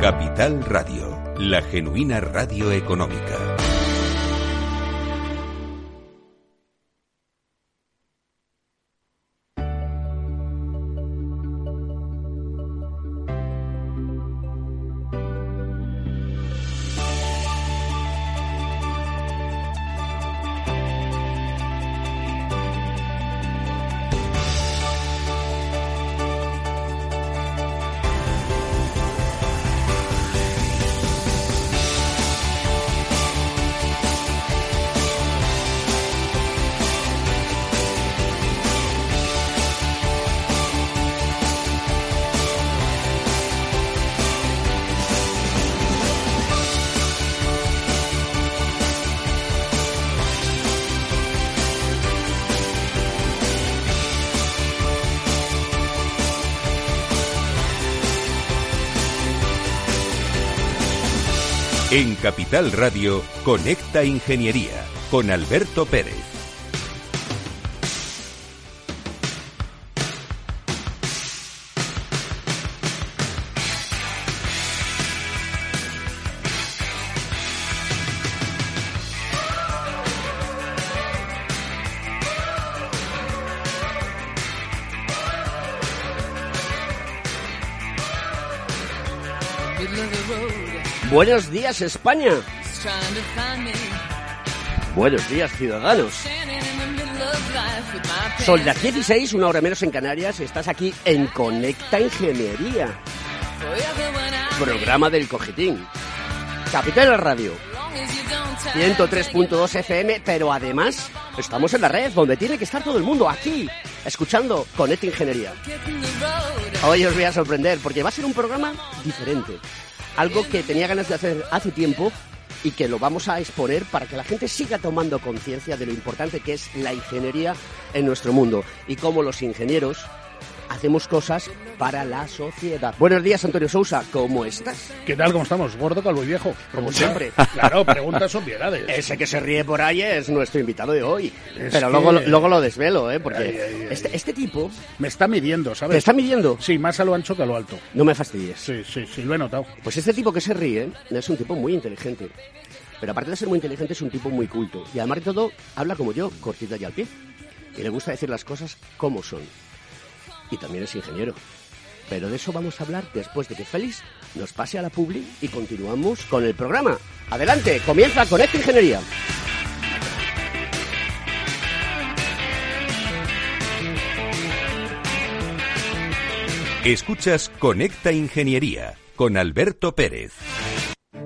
Capital Radio, la genuina radio económica. Capital Radio, Conecta Ingeniería con Alberto Pérez. Buenos días, España. Buenos días, ciudadanos. Son las 16, una hora menos en Canarias, estás aquí en Conecta Ingeniería. Programa del Cogitín. Capital Radio. 103.2 FM, pero además estamos en la red, donde tiene que estar todo el mundo, aquí, escuchando Conecta Ingeniería. Hoy os voy a sorprender, porque va a ser un programa diferente algo que tenía ganas de hacer hace tiempo y que lo vamos a exponer para que la gente siga tomando conciencia de lo importante que es la ingeniería en nuestro mundo y cómo los ingenieros hacemos cosas para la sociedad. Buenos días, Antonio Sousa, ¿cómo estás? ¿Qué tal? ¿Cómo estamos? Gordo, calvo y viejo. Como siempre. Claro, preguntas obviedades. Ese que se ríe por ahí es nuestro invitado de hoy. Pero luego, luego lo desvelo, ¿eh? Porque Este, este tipo... Me está midiendo, ¿sabes? ¿Te está midiendo? Sí, más a lo ancho que a lo alto. No me fastidies. Sí, sí, sí, lo he notado. Pues este tipo que se ríe es un tipo muy inteligente. Pero aparte de ser muy inteligente, es un tipo muy culto. Y además de todo, habla como yo, cortita y al pie. Y le gusta decir las cosas como son y también es ingeniero. Pero de eso vamos a hablar después de que Félix nos pase a la publi y continuamos con el programa. Adelante, comienza Conecta Ingeniería. Escuchas Conecta Ingeniería con Alberto Pérez.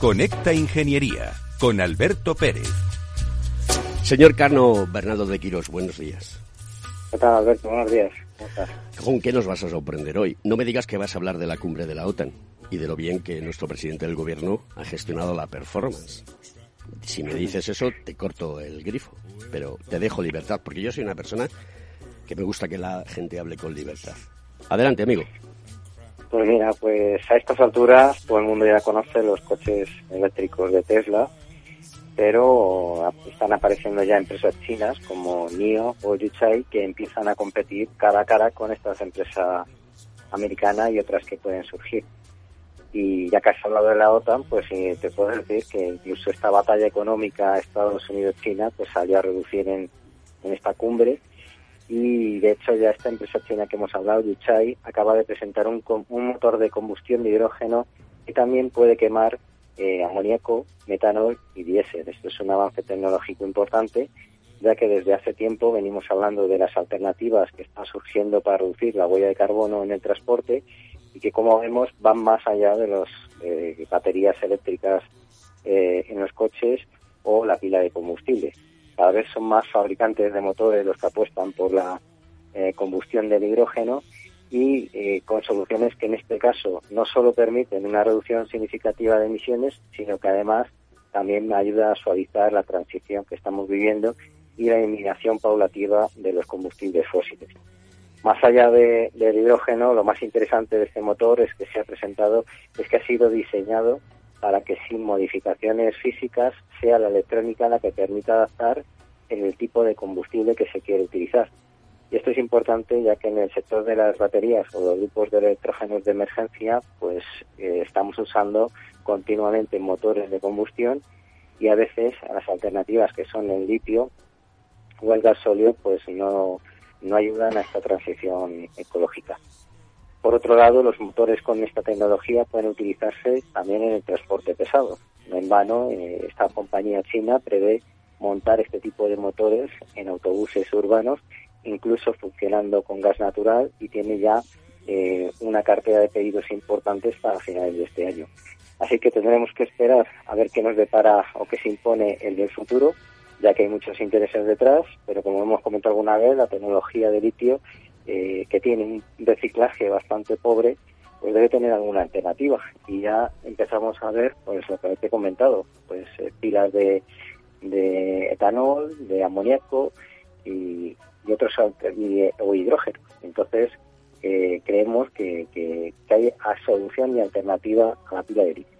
Conecta Ingeniería con Alberto Pérez. Señor Carno Bernardo de Quiros, buenos días. ¿Qué tal, Alberto? Buenos días. ¿Con qué nos vas a sorprender hoy? No me digas que vas a hablar de la cumbre de la OTAN y de lo bien que nuestro presidente del gobierno ha gestionado la performance. Si me dices eso, te corto el grifo, pero te dejo libertad, porque yo soy una persona que me gusta que la gente hable con libertad. Adelante, amigo. Pues mira, pues a estas alturas todo el mundo ya conoce los coches eléctricos de Tesla pero están apareciendo ya empresas chinas como NIO o Yuchai que empiezan a competir cara a cara con estas empresas americanas y otras que pueden surgir. Y ya que has hablado de la OTAN, pues sí, te puedo decir que incluso esta batalla económica Estados Unidos-China pues salió a reducir en esta cumbre y de hecho ya esta empresa china que hemos hablado, Yuchai, acaba de presentar un, un motor de combustión de hidrógeno que también puede quemar eh, amoníaco, metanol y diésel. Esto es un avance tecnológico importante, ya que desde hace tiempo venimos hablando de las alternativas que están surgiendo para reducir la huella de carbono en el transporte y que, como vemos, van más allá de las baterías eléctricas eh, en los coches o la pila de combustible. Cada vez son más fabricantes de motores los que apuestan por la eh, combustión del hidrógeno y eh, con soluciones que en este caso no solo permiten una reducción significativa de emisiones, sino que además también ayuda a suavizar la transición que estamos viviendo y la eliminación paulativa de los combustibles fósiles. Más allá de- del hidrógeno, lo más interesante de este motor es que se ha presentado, es que ha sido diseñado para que sin modificaciones físicas sea la electrónica la que permita adaptar el tipo de combustible que se quiere utilizar. Y esto es importante ya que en el sector de las baterías o los grupos de electrógenos de emergencia, pues eh, estamos usando continuamente motores de combustión y a veces las alternativas que son el litio o el gasóleo, pues no, no ayudan a esta transición ecológica. Por otro lado, los motores con esta tecnología pueden utilizarse también en el transporte pesado. No en vano, eh, esta compañía china prevé montar este tipo de motores en autobuses urbanos, incluso funcionando con gas natural y tiene ya eh, una cartera de pedidos importantes para finales de este año. Así que tendremos que esperar a ver qué nos depara o qué se impone el del futuro, ya que hay muchos intereses detrás, pero como hemos comentado alguna vez, la tecnología de litio, eh, que tiene un reciclaje bastante pobre, pues debe tener alguna alternativa. Y ya empezamos a ver, pues lo que te he comentado, pues eh, pilas de, de etanol, de amoníaco y, y otros y- o hidrógeno. Entonces, eh, creemos que, que, que hay a- solución y alternativa a la pila de litio.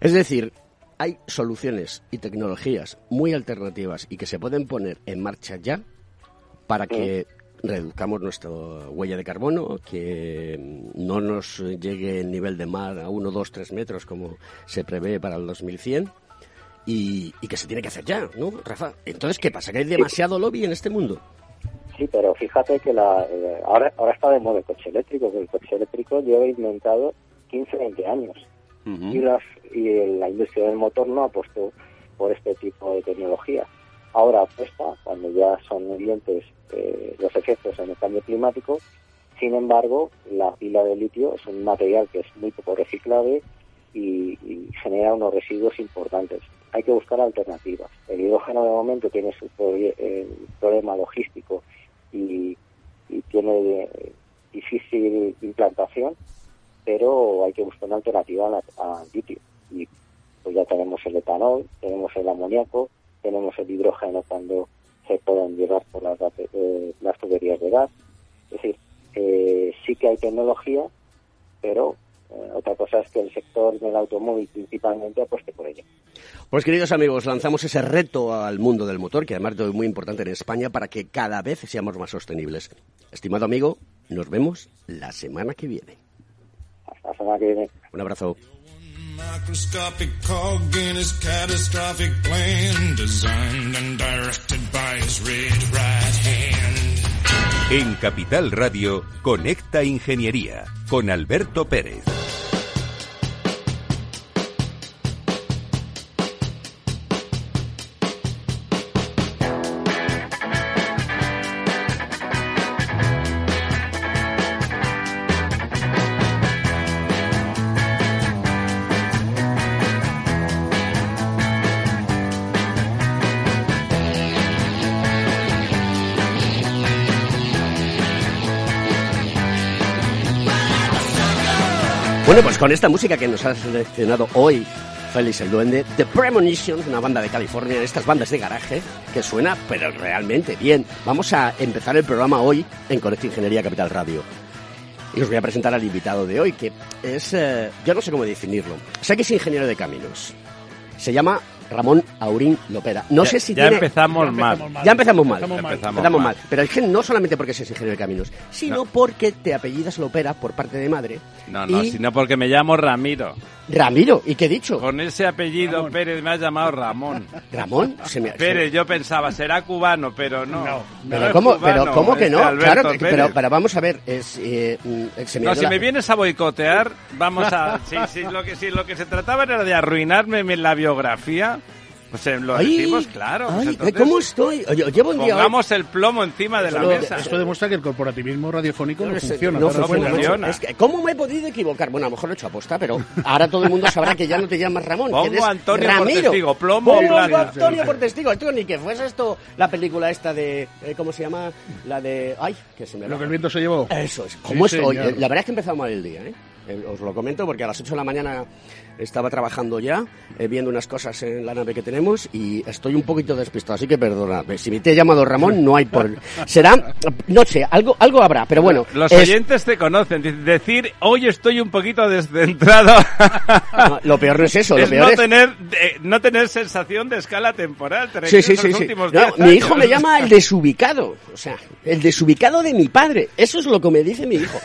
Es decir, hay soluciones y tecnologías muy alternativas y que se pueden poner en marcha ya para que reduzcamos nuestra huella de carbono, que no nos llegue el nivel de mar a 1, 2, 3 metros como se prevé para el 2100 y, y que se tiene que hacer ya, ¿no, Rafa? Entonces, ¿qué pasa? ¿Que hay demasiado lobby en este mundo? Sí, pero fíjate que la, eh, ahora, ahora está de moda el coche eléctrico, que el coche eléctrico lleva inventado 15, 20 años. y, las, y la industria del motor no apostó por este tipo de tecnología. Ahora apuesta, cuando ya son evidentes eh, los efectos en el cambio climático, sin embargo, la pila de litio es un material que es muy poco reciclable y, genera unos residuos importantes. Hay que buscar alternativas. El hidrógeno de momento tiene su eh, problema logístico y, tiene eh, difícil implantación, pero hay que buscar una alternativa al litio. Y pues ya tenemos el etanol, tenemos el amoníaco, tenemos el hidrógeno cuando se pueden llevar por las, eh, las tuberías de gas. Es decir, eh, sí que hay tecnología, pero eh, otra cosa es que el sector del automóvil principalmente apueste por ello. Pues queridos amigos, lanzamos ese reto al mundo del motor, que además es muy importante en España, para que cada vez seamos más sostenibles. Estimado amigo, nos vemos la semana que viene. Hasta la semana que viene. Un abrazo. En Capital Radio, Conecta Ingeniería con Alberto Pérez. Bueno, pues con esta música que nos ha seleccionado hoy Félix el Duende, The Premonitions, una banda de California, estas bandas de garaje, que suena pero realmente bien. Vamos a empezar el programa hoy en Conecta Ingeniería Capital Radio. Y os voy a presentar al invitado de hoy, que es, eh, yo no sé cómo definirlo. Sé que es ingeniero de caminos. Se llama Ramón Aurín Lopera. No Ya- sé si ya tiene... empezamos mal. Ya empezamos mal. Empezamos mal. Empezamos Empezamos mal. mal. Pero es que no solamente porque seas ingeniero de caminos, sino porque te apellidas Lopera por parte de madre. No, no, y sino porque me llamo Ramiro. Ramiro, ¿y qué he dicho? Con ese apellido Pérez me has llamado Ramón. Ramón, se me... Pérez, yo pensaba, será cubano, pero no. No, Pero es ¿cómo, cubano, pero ¿cómo que no? Claro, que- pero, pero vamos a ver, es, eh, mm, se me No, si la- me vienes a boicotear, vamos a... Si, si lo que, si lo que se trataba era de arruinarme mi- la biografía, pues eh, lo Ay, decimos, claro. pues ay, entonces ¿Cómo estoy? Oye, llevo un día... hoy- Pongamos el plomo encima de la mesa. Esto demuestra que el corporativismo radiofónico no, No sé, funciona. no ¿te das funciona, cuenta? funciona. Es que, ¿Cómo me he podido equivocar? Bueno, a lo mejor lo he hecho aposta, pero ahora todo el mundo sabrá que ya no te llamas Ramón. Pongo que eres Antonio por Ramiro. testigo, plomo o Pongo Antonio por testigo. Tú, ni que fuese esto la película esta de... eh, ¿Cómo se llama? La de... Ay, que se me Lo que el viento se llevó. Eso es. ¿Cómo Sí, estoy? señor. La verdad es que he empezado mal el día, ¿eh? Eh, Os lo comento porque a las 8 de la mañana estaba trabajando ya, eh, viendo unas cosas en la nave que tenemos y estoy un poquito despistado, así que perdonadme. Si me te he llamado Ramón, no hay por... Será, no sé, algo, algo habrá, pero bueno. Los es- oyentes te conocen. Decir, hoy estoy un poquito descentrado. No, lo peor no es eso, lo es peor no es... tener, no tener sensación de escala temporal. Te Sí, sí, sí, sí. No, 10 mi hijo me llama el desubicado, o sea, el desubicado de mi padre. Eso es lo que me dice mi hijo.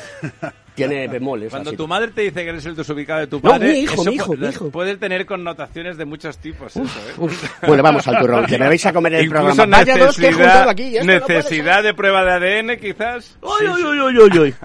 Tiene bemoles. Cuando así. tu madre te dice que eres el desubicado de tu No, padre, mi hijo, eso mi hijo, pu- mi hijo. puede tener connotaciones de muchos tipos. eso, ¿eh? Uf, Bueno, vamos al turrón, que me vais a comer el Incluso programa. Vaya dos que he juntado aquí. no puede necesidad de prueba de ADN, quizás. Uy, uy, uy, uy, uy.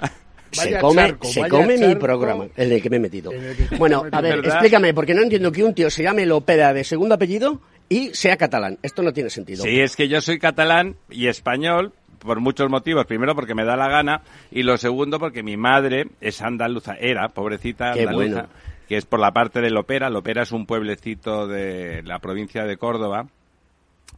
Se Vaya come, charco, se come mi programa, el que me he metido. Bueno, a ver, ¿verdad? explícame, porque no entiendo que un tío se llame Lopera de segundo apellido y sea catalán. Esto no tiene sentido. Sí, es que yo soy catalán y español por muchos motivos. Primero porque me da la gana y lo segundo porque mi madre es andaluza, era, pobrecita Qué andaluza, bueno. que es por la parte de Lopera. Lopera es un pueblecito de la provincia de Córdoba.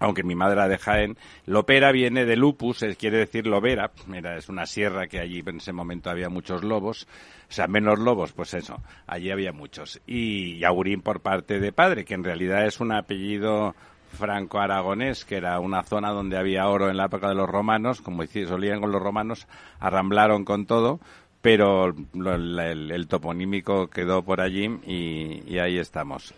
Aunque mi madre era de Jaén, Lopera viene de lupus, es- quiere decir lobera. Mira, es una sierra que allí en ese momento había muchos lobos, o sea, menos lobos, pues eso, allí había muchos. Y, y Aurín por parte de padre, que en realidad es un apellido franco-aragonés, que era una zona donde había oro en la época de los romanos, como solían con los romanos, arramblaron con todo, pero lo- el, toponímico quedó por allí y, ahí estamos.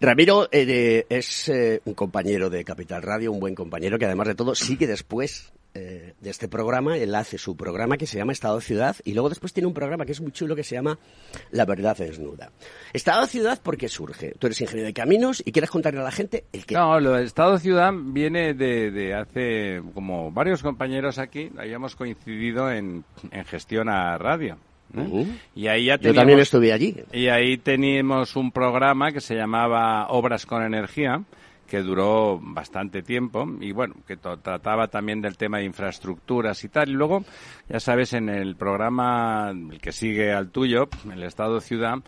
Ramiro eh, es eh, un compañero de Capital Radio, un buen compañero que además de todo sigue después eh, de este programa, él hace su programa que se llama Estado Ciudad y luego después tiene un programa que es muy chulo que se llama La Verdad Desnuda. Estado Ciudad, ¿por qué surge? Tú eres ingeniero de caminos y quieres contarle a la gente el que... No, lo del Estado Ciudad viene de, de hace como varios compañeros aquí, habíamos coincidido en, en gestión a radio. ¿eh? Ujú. Y ahí ya Yo teníamos, también estuve allí. Y ahí teníamos un programa que se llamaba Obras con Energía, que duró bastante tiempo y bueno, que trataba también del tema de infraestructuras y tal. Y luego, ya sabes, en el programa, el que sigue al tuyo, el Estado Ciudad,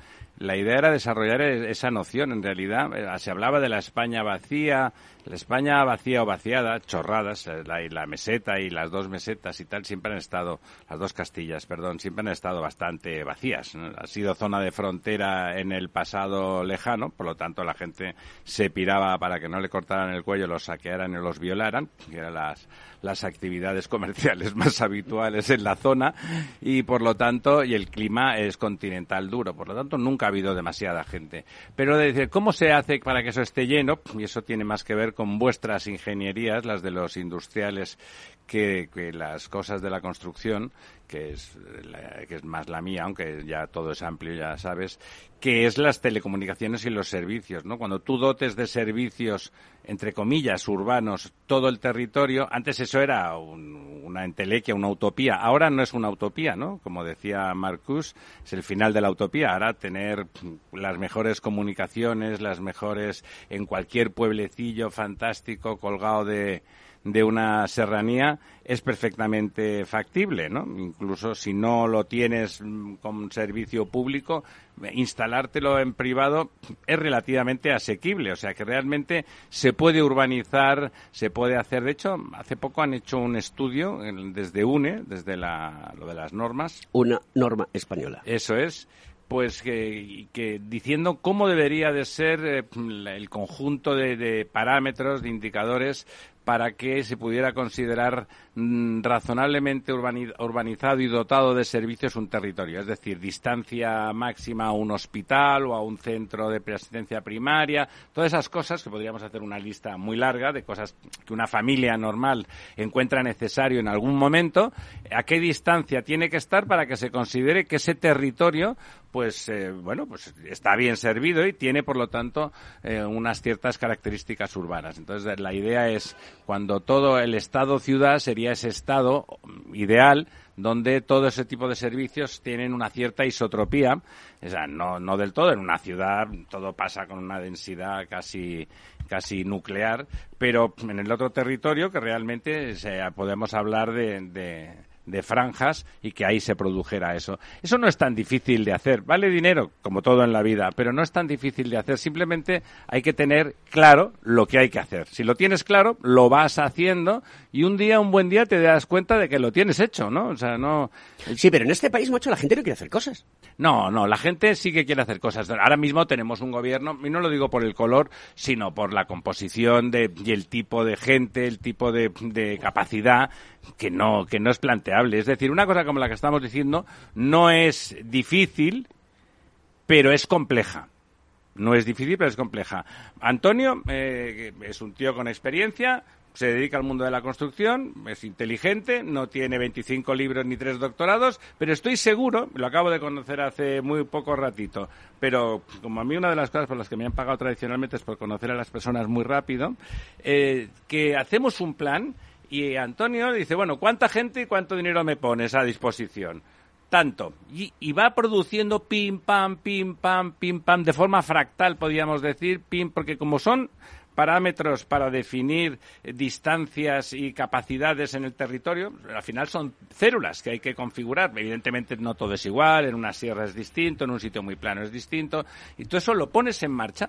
la idea era desarrollar e- esa noción, en realidad. Eh, Se hablaba de la España vacía, la España vacía o vaciada, chorradas, eh, la, y la meseta y las dos mesetas y tal, siempre han estado, las dos Castillas, perdón, siempre han estado bastante vacías. Ha sido zona de frontera en el pasado lejano, por lo tanto la gente se piraba para que no le cortaran el cuello, los saquearan y los violaran, que eran las, las actividades comerciales más habituales en la zona, y por lo tanto, y el clima es continental duro, por lo tanto nunca ha habido demasiada gente. Pero de decir, ¿cómo se hace para que eso esté lleno? Y eso tiene más que ver con vuestras ingenierías, las de los industriales, que, que las cosas de la construcción, que es, la- que es más la mía, aunque ya todo es amplio, ya sabes, que es las telecomunicaciones y los servicios, ¿no? Cuando tú dotes de servicios, entre comillas, urbanos, todo el territorio, antes eso era un- una entelequia, una utopía, ahora no es una utopía, ¿no? Como decía Marcus, es el final de la utopía, ahora tener las mejores comunicaciones, las mejores en cualquier pueblecillo fantástico colgado de de una serranía es perfectamente factible, ¿no? Incluso si no lo tienes mm, con servicio público, instalártelo en privado es relativamente asequible, o sea que realmente se puede urbanizar, se puede hacer. De hecho, hace poco han hecho un estudio desde UNE, desde la, lo de las normas, Una norma española. eso es. Pues que, que diciendo cómo debería de ser eh, el conjunto de, de parámetros, de indicadores para que se pudiera considerar mm, razonablemente urbanizado y dotado de servicios un territorio, es decir, distancia máxima a un hospital o a un centro de asistencia primaria, todas esas cosas que podríamos hacer una lista muy larga de cosas que una familia normal encuentra necesario en algún momento, a qué distancia tiene que estar para que se considere que ese territorio pues eh, bueno, pues está bien servido y tiene por lo tanto eh, unas ciertas características urbanas. Entonces la idea es cuando todo el estado ciudad sería ese estado ideal donde todo ese tipo de servicios tienen una cierta isotropía, o sea, no, no del todo, en una ciudad todo pasa con una densidad casi casi nuclear, pero en el otro territorio que realmente podemos hablar de de franjas y que ahí se produjera eso. Eso no es tan difícil de hacer. Vale dinero, como todo en la vida, pero no es tan difícil de hacer. Simplemente hay que tener claro lo que hay que hacer. Si lo tienes claro, lo vas haciendo y un día, un buen día, te das cuenta de que lo tienes hecho, ¿no? O sea, no. Sí, pero en este país, mucho la gente no quiere hacer cosas. No, no, la gente sí que quiere hacer cosas. Ahora mismo tenemos un gobierno, y no lo digo por el color, sino por la composición de, y el tipo de gente, el tipo de, de capacidad que no, que no es planteable. Es decir, una cosa como la que estamos diciendo no es difícil, pero es compleja. No es difícil, pero es compleja. Antonio eh, es un tío con experiencia, se dedica al mundo de la construcción, es inteligente, no tiene 25 libros ni tres doctorados, pero estoy seguro, lo acabo de conocer hace muy poco ratito, pero como a mí una de las cosas por las que me han pagado tradicionalmente es por conocer a las personas muy rápido, eh, que hacemos un plan y Antonio dice, bueno, ¿cuánta gente y cuánto dinero me pones a disposición? Tanto. Y, va produciendo pim, pam, pim, pam, pim, pam, de forma fractal, podríamos decir, pim, porque como son parámetros para definir distancias y capacidades en el territorio, al final son células que hay que configurar. Evidentemente no todo es igual, en una sierra es distinto, en un sitio muy plano es distinto, y todo eso lo pones en marcha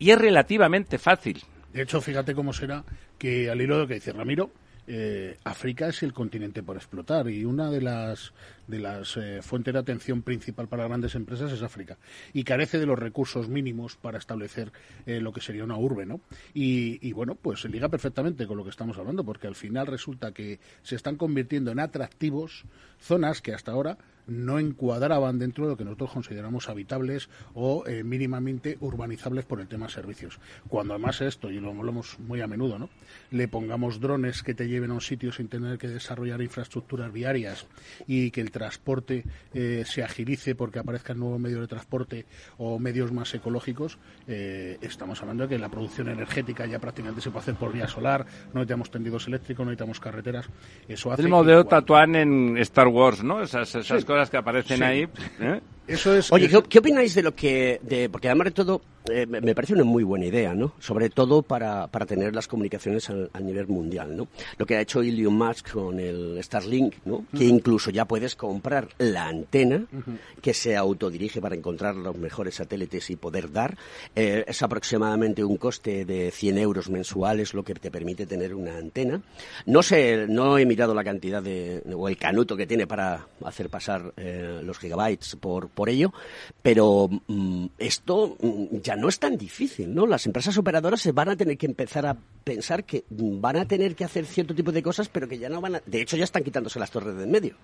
y es relativamente fácil. De hecho, fíjate cómo será que al hilo de lo que dice Ramiro, eh, África es el continente por explotar y una de las de las eh, fuentes de atención principal para grandes empresas es África y carece de los recursos mínimos para establecer eh, lo que sería una urbe, ¿no? Y, bueno, pues se liga perfectamente con lo que estamos hablando porque al final resulta que se están convirtiendo en atractivos zonas que hasta ahora no encuadraban dentro de lo que nosotros consideramos habitables o eh, mínimamente urbanizables por el tema servicios. Cuando además esto, y lo hablamos muy a menudo, ¿no? le pongamos drones que te lleven a un sitio sin tener que desarrollar infraestructuras viarias y que el transporte eh, se agilice porque aparezcan nuevos medios de transporte o medios más ecológicos, eh, estamos hablando de que la producción energética ya prácticamente se puede hacer por vía solar, no necesitamos tendidos eléctricos, no necesitamos carreteras. Eso hace el modelo Tatuán en Star Wars, ¿no? Esas, esas cosas que aparecen ahí. ¿eh? Eso es, Oye, ¿qué, opináis de lo que.? De, porque además de todo, eh, me parece una muy buena idea, ¿no? Sobre todo para, para tener las comunicaciones al, nivel mundial, ¿no? Lo que ha hecho Elon Musk con el Starlink, ¿no? Que incluso ya puedes comprar la antena que se autodirige para encontrar los mejores satélites y poder dar. Eh, es aproximadamente un coste de 100 euros mensuales lo que te permite tener una antena. No sé, no he mirado la cantidad de. o el canuto que tiene para hacer pasar eh, los gigabytes por por ello, pero mm, esto mm, ya no es tan difícil, ¿no? Las empresas operadoras se van a tener que empezar a pensar que van a tener que hacer cierto tipo de cosas, pero que ya no van a... De hecho, ya están quitándose las torres de en medio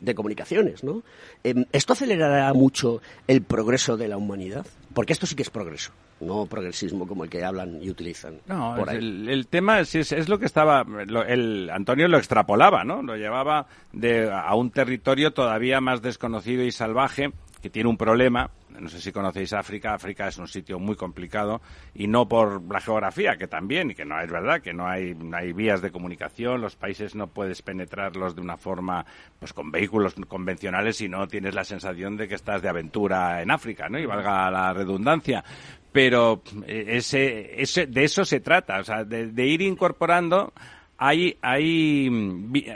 de comunicaciones, ¿no? Em, ¿Esto acelerará mucho el progreso de la humanidad? Porque esto sí que es progreso, no progresismo como el que hablan y utilizan. No, El, tema es, es, lo que estaba, el Antonio lo extrapolaba, ¿no? Lo llevaba de, a un territorio todavía más desconocido y salvaje que tiene un problema. No sé si conocéis África. África es un sitio muy complicado y no por la geografía, que también, y que no es verdad, que no hay, hay vías de comunicación. Los países no puedes penetrarlos de una forma, pues con vehículos convencionales y no tienes la sensación de que estás de aventura en África, ¿no? Y valga la redundancia pero eh, ese, ese, de eso se trata, o sea, de, ir incorporando, hay, hay,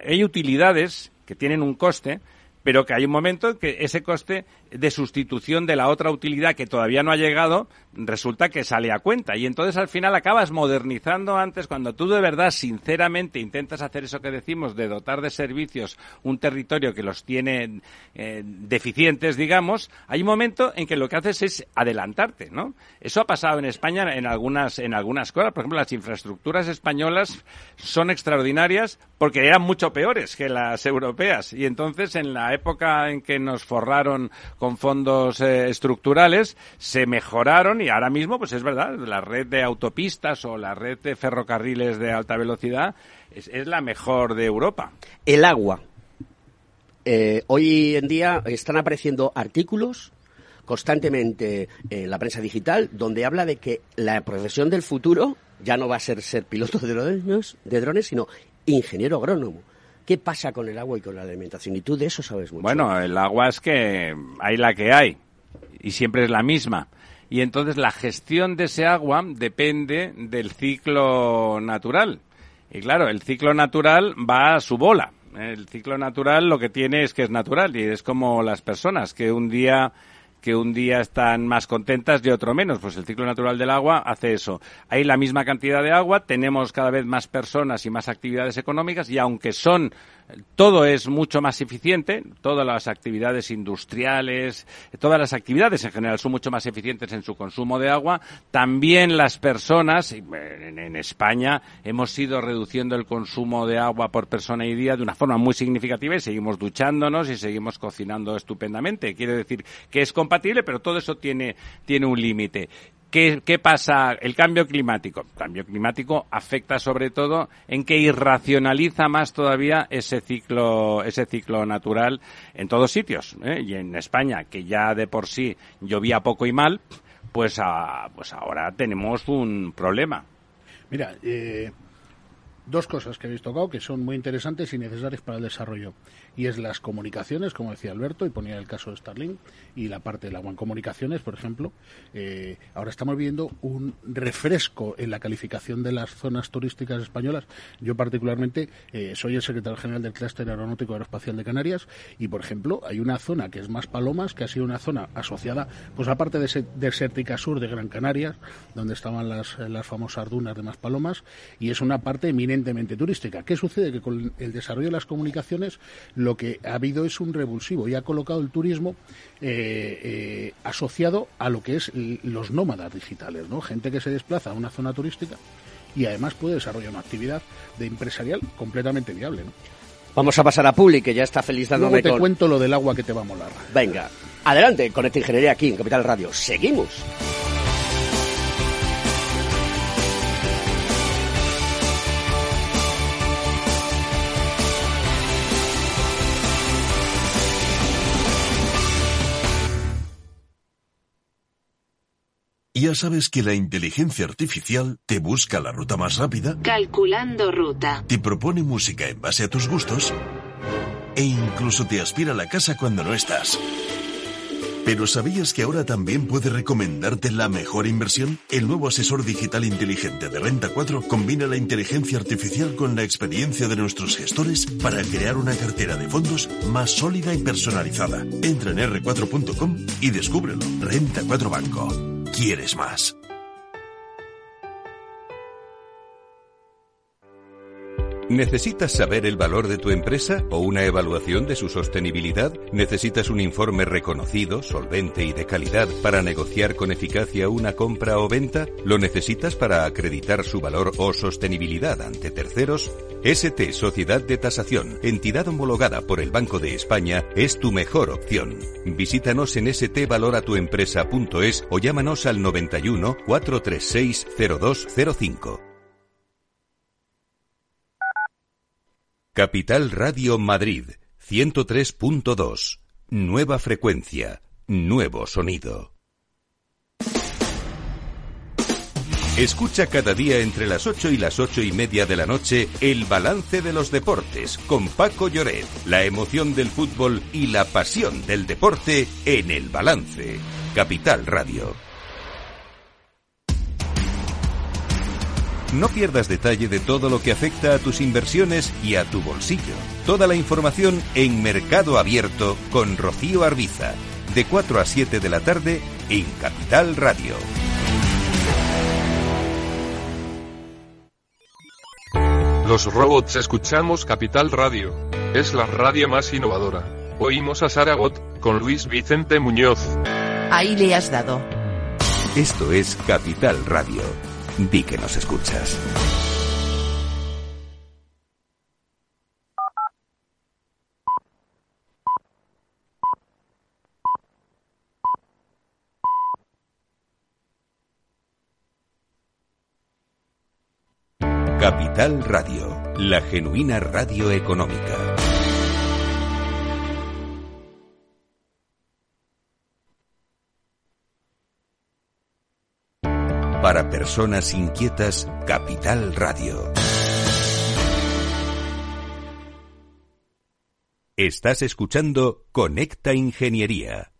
hay utilidades que tienen un coste, pero que hay un momento en que ese coste de sustitución de la otra utilidad que todavía no ha llegado, resulta que sale a cuenta. Y entonces al final acabas modernizando antes, cuando tú de verdad, sinceramente, intentas hacer eso que decimos, de dotar de servicios un territorio que los tiene eh, deficientes, digamos, hay un momento en que lo que haces es adelantarte, ¿no? Eso ha pasado en España en algunas, en algunas cosas. Por ejemplo, las infraestructuras españolas son extraordinarias porque eran mucho peores que las europeas. Y entonces, en la época en que nos forraron con fondos eh, estructurales, se mejoraron y ahora mismo, pues es verdad, la red de autopistas o la red de ferrocarriles de alta velocidad es, la mejor de Europa. El agua. Eh, hoy en día están apareciendo artículos constantemente en la prensa digital donde habla de que la profesión del futuro ya no va a ser ser piloto de drones, de drones sino ingeniero agrónomo. ¿Qué pasa con el agua y con la alimentación? Y tú de eso sabes mucho. Bueno, el agua es que hay la que hay y siempre es la misma. Y entonces la gestión de ese agua depende del ciclo natural. Y claro, el ciclo natural va a su bola. El ciclo natural lo que tiene es que es natural y es como las personas que un día que un día están más contentas y otro menos. Pues el ciclo natural del agua hace eso. Hay la misma cantidad de agua, tenemos cada vez más personas y más actividades económicas y aunque son todo es mucho más eficiente, todas las actividades industriales, todas las actividades en general son mucho más eficientes en su consumo de agua. También las personas, en, en España hemos ido reduciendo el consumo de agua por persona y día de una forma muy significativa y seguimos duchándonos y seguimos cocinando estupendamente. Quiere decir que es compatible, pero todo eso tiene, tiene un límite. ¿Qué, ¿Qué, pasa? El cambio climático. El cambio climático afecta sobre todo en que irracionaliza más todavía ese ciclo, ese ciclo natural en todos sitios. ¿eh? Y en España, que ya de por sí llovía poco y mal, pues, a, pues ahora tenemos un problema. Mira, eh, dos cosas que habéis tocado que son muy interesantes y necesarias para el desarrollo. Y es las comunicaciones, como decía Alberto, y ponía el caso de Starlink, y la parte del agua en comunicaciones, por ejemplo. Eh, ahora estamos viendo un refresco en la calificación de las zonas turísticas españolas. Yo particularmente eh, soy el secretario general del Clúster Aeronáutico Aeroespacial de Canarias, y por ejemplo hay una zona que es más Palomas, que ha sido una zona asociada, pues aparte de desértica sur de Gran Canaria, donde estaban las, las famosas dunas de más Palomas, y es una parte eminentemente turística. ¿Qué sucede? Que con el desarrollo de las comunicaciones lo que ha habido es un revulsivo y ha colocado el turismo eh, eh, asociado a lo que es los nómadas digitales, ¿no? Gente que se desplaza a una zona turística y además puede desarrollar una actividad de empresarial completamente viable, ¿no? Vamos a pasar a Publi, que ya está feliz dándome Luego te con... cuento lo del agua que te va a molar. Venga, adelante con esta ingeniería aquí en Capital Radio. Seguimos. ¿Ya sabes que la inteligencia artificial te busca la ruta más rápida? Calculando ruta. Te propone música en base a tus gustos e incluso te aspira a la casa cuando no estás. Pero ¿sabías que ahora también puede recomendarte la mejor inversión? El nuevo asesor digital inteligente de Renta 4 combina la inteligencia artificial con la experiencia de nuestros gestores para crear una cartera de fondos más sólida y personalizada. Entra en r4.com y descúbrelo. Renta 4 Banco. ¿Quieres más? ¿Necesitas saber el valor de tu empresa o una evaluación de su sostenibilidad? ¿Necesitas un informe reconocido, solvente y de calidad para negociar con eficacia una compra o venta? ¿Lo necesitas para acreditar su valor o sostenibilidad ante terceros? ST Sociedad de Tasación, entidad homologada por el Banco de España, es tu mejor opción. Visítanos en stvaloratuempresa.es o llámanos al 91 436 0205. Capital Radio Madrid 103.2. Nueva frecuencia, nuevo sonido. Escucha cada día entre las 8 y las ocho y media de la noche el balance de los deportes con Paco Lloret, la emoción del fútbol y la pasión del deporte en el balance. Capital Radio. No pierdas detalle de todo lo que afecta a tus inversiones y a tu bolsillo. Toda la información en Mercado Abierto con Rocío Arbiza. de 4 a 7 de la tarde en Capital Radio. Los robots escuchamos Capital Radio. Es la radio más innovadora. Oímos a Saragot, con Luis Vicente Muñoz. Ahí le has dado. Esto es Capital Radio. Di que nos escuchas. Capital Radio, la genuina radio económica. Para personas inquietas, Capital Radio. Estás escuchando Conecta Ingeniería.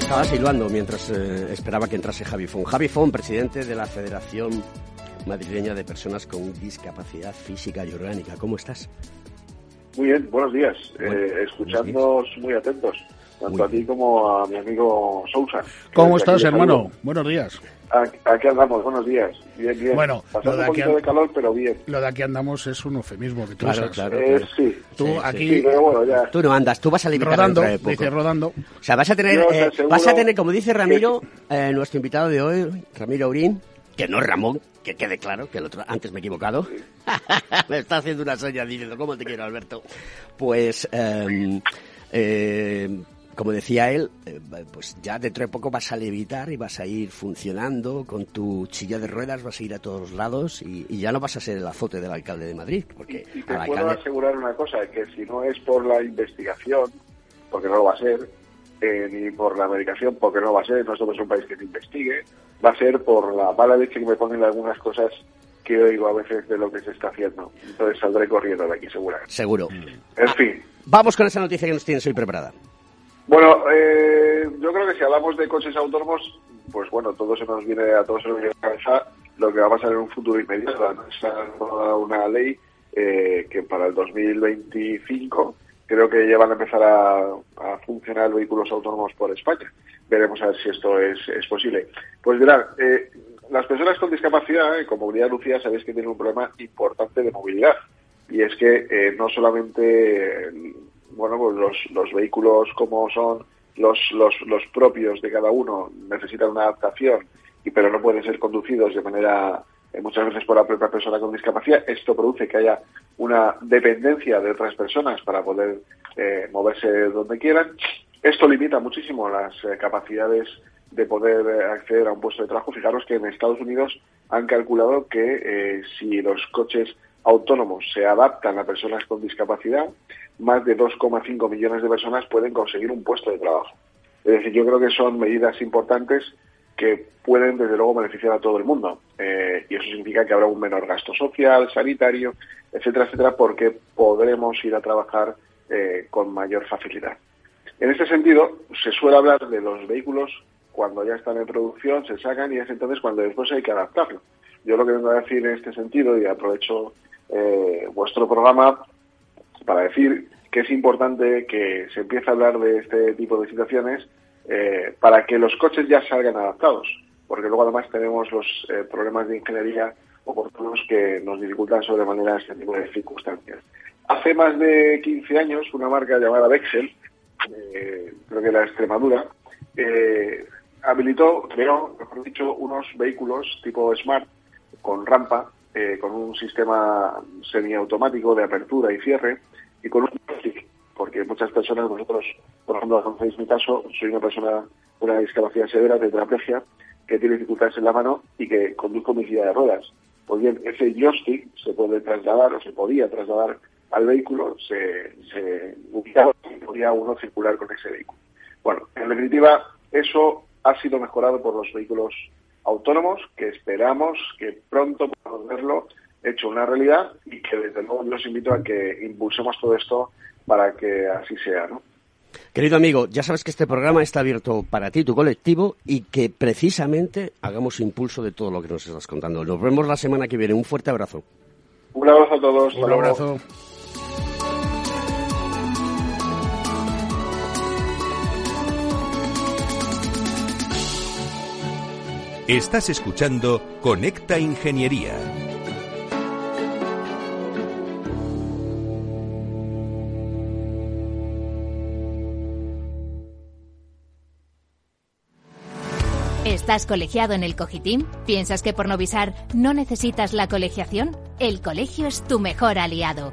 Estaba silbando mientras eh, esperaba que entrase Javi Fon. Javi Fon, presidente de la Federación Madrileña de Personas con Discapacidad Física y Orgánica. ¿Cómo estás? Muy bien, buenos días. Bueno, eh, escuchándonos muy atentos, tanto a ti como a mi amigo Sousa. ¿Cómo Que estás, aquí hermano? saludo. Buenos días. Aquí, aquí andamos, buenos días. Bien, bien. Bueno, Pasando lo de un aquí poquito an- de calor, pero bien. Lo de aquí andamos es un eufemismo que tú Claro, usas. claro. Eh, sí. Tú Sí, aquí Sí, pero bueno, ya. Tú no andas, tú vas a limitar rodando, de poco. dice rodando. O sea, vas a tener, Yo eh, vas a tener, como dice que- Ramiro, eh, nuestro invitado de hoy, Ramiro Urín, que no es Ramón, que quede claro, que el otro, antes me he equivocado. me está haciendo una seña diciendo, ¿cómo te quiero, Alberto? Pues, eh, eh, como decía él, eh, pues ya dentro de poco vas a levitar y vas a ir funcionando con tu silla de ruedas, vas a ir a todos lados y, y ya no vas a ser el azote del alcalde de Madrid, porque Y te puedo alcalde... asegurar una cosa, que si no es por la investigación, porque no lo va a ser, eh, ni por la medicación, porque no va a ser, no somos un país que se investigue, va a ser por la mala leche que me ponen algunas cosas que oigo a veces de lo que se está haciendo. Entonces saldré corriendo de aquí, seguramente. Seguro. En fin. Vamos con esa noticia que nos tienes hoy preparada. Bueno, eh, yo creo que si hablamos de coches autónomos, pues bueno, todo se nos viene a todos se nos viene a la cabeza lo que va a pasar en un futuro inmediato. Se ha una ley eh, que para el 2025 creo que ya van a empezar a, funcionar vehículos autónomos por España. Veremos a ver si esto es, es posible. Pues verán, eh, las personas con discapacidad, eh, con movilidad reducida, sabéis que tienen un problema importante de movilidad. Y es que eh, no solamente bueno, pues los, los vehículos como son los, los, los propios de cada uno necesitan una adaptación, y pero no pueden ser conducidos de manera eh, muchas veces por la propia persona con discapacidad. Esto produce que haya una dependencia de otras personas para poder eh, moverse donde quieran. Esto limita muchísimo las eh, capacidades de poder eh, acceder a un puesto de trabajo. Fijaros que en Estados Unidos han calculado que eh, si los coches autónomos se adaptan a personas con discapacidad, más de 2,5 millones de personas pueden conseguir un puesto de trabajo. Es decir, yo creo que son medidas importantes que pueden, desde luego, beneficiar a todo el mundo. Eh, y eso significa que habrá un menor gasto social, sanitario, etcétera, etcétera, porque podremos ir a trabajar eh, con mayor facilidad. En este sentido, se suele hablar de los vehículos cuando ya están en producción, se sacan y es entonces cuando después hay que adaptarlo. Yo lo que vengo a decir en este sentido, y aprovecho eh, vuestro programa para decir que es importante que se empiece a hablar de este tipo de situaciones eh, para que los coches ya salgan adaptados, porque luego además tenemos los eh, problemas de ingeniería oportunos que nos dificultan sobremanera este tipo de circunstancias. Hace más de 15 años, una marca llamada Vexel, eh, creo que la Extremadura, eh, habilitó, creó, mejor dicho, unos vehículos tipo Smart con rampa, eh, con un sistema semiautomático de apertura y cierre y con un porque muchas personas, vosotros, por ejemplo, conocéis mi caso, soy una persona con una discapacidad severa, tetraplegia, que tiene dificultades en la mano y que conduzco mi silla de ruedas. Pues bien, ese joystick se puede trasladar o se podía trasladar al vehículo, se, se ubicaba y podía uno circular con ese vehículo. Bueno, en definitiva, eso ha sido mejorado por los vehículos autónomos, que esperamos que pronto podamos verlo hecho una realidad y que desde luego yo os invito a que impulsemos todo esto para que así sea, ¿no? Querido amigo, ya sabes que este programa está abierto para ti, tu colectivo, y que precisamente hagamos impulso de todo lo que nos estás contando. Nos vemos la semana que viene. Un fuerte abrazo. Un abrazo a todos. Un abrazo. Estás escuchando Conecta Ingeniería. ¿Estás colegiado en el Cogitim? ¿Piensas que por Novisar no necesitas la colegiación? El colegio es tu mejor aliado.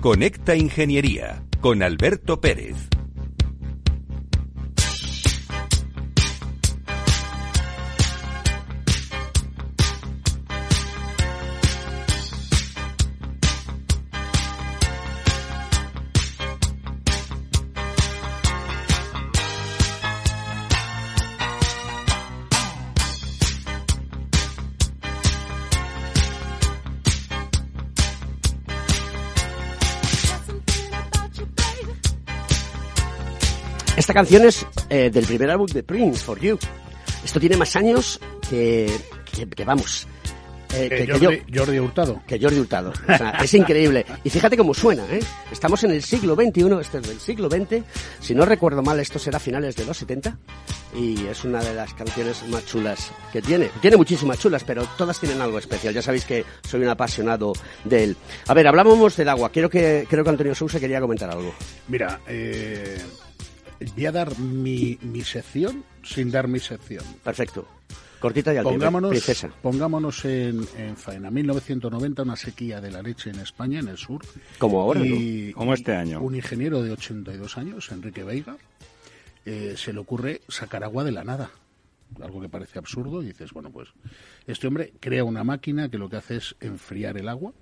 Conecta Ingeniería con Alberto Pérez. Esta canción es eh, del primer álbum de Prince, For You. Esto tiene más años que, que, que vamos. eh, Que que- que Jordi, yo- Jordi Hurtado. que Jordi Hurtado. O sea, es increíble. Y fíjate cómo suena, ¿eh? Estamos en el siglo XXI, este es del siglo XX. Si no recuerdo mal, esto será finales de los 70. Y es una de las canciones más chulas que tiene. Tiene muchísimas chulas, pero todas tienen algo especial. Ya sabéis que soy un apasionado de él. A ver, hablábamos del agua. Quiero que, creo que Antonio Sousa quería comentar algo. Mira, eh, voy a dar mi, mi sección sin dar mi sección. Perfecto. Cortita y al pie, Pongámonos, princesa. pongámonos en, en faena. 1990, una sequía de la leche en España, en el sur. Como ahora, y, Como este año. Un ingeniero de 82 años, Enrique Veiga, eh, se le ocurre sacar agua de la nada. Algo que parece absurdo. Y dices, bueno, pues este hombre crea una máquina que lo que hace es enfriar el agua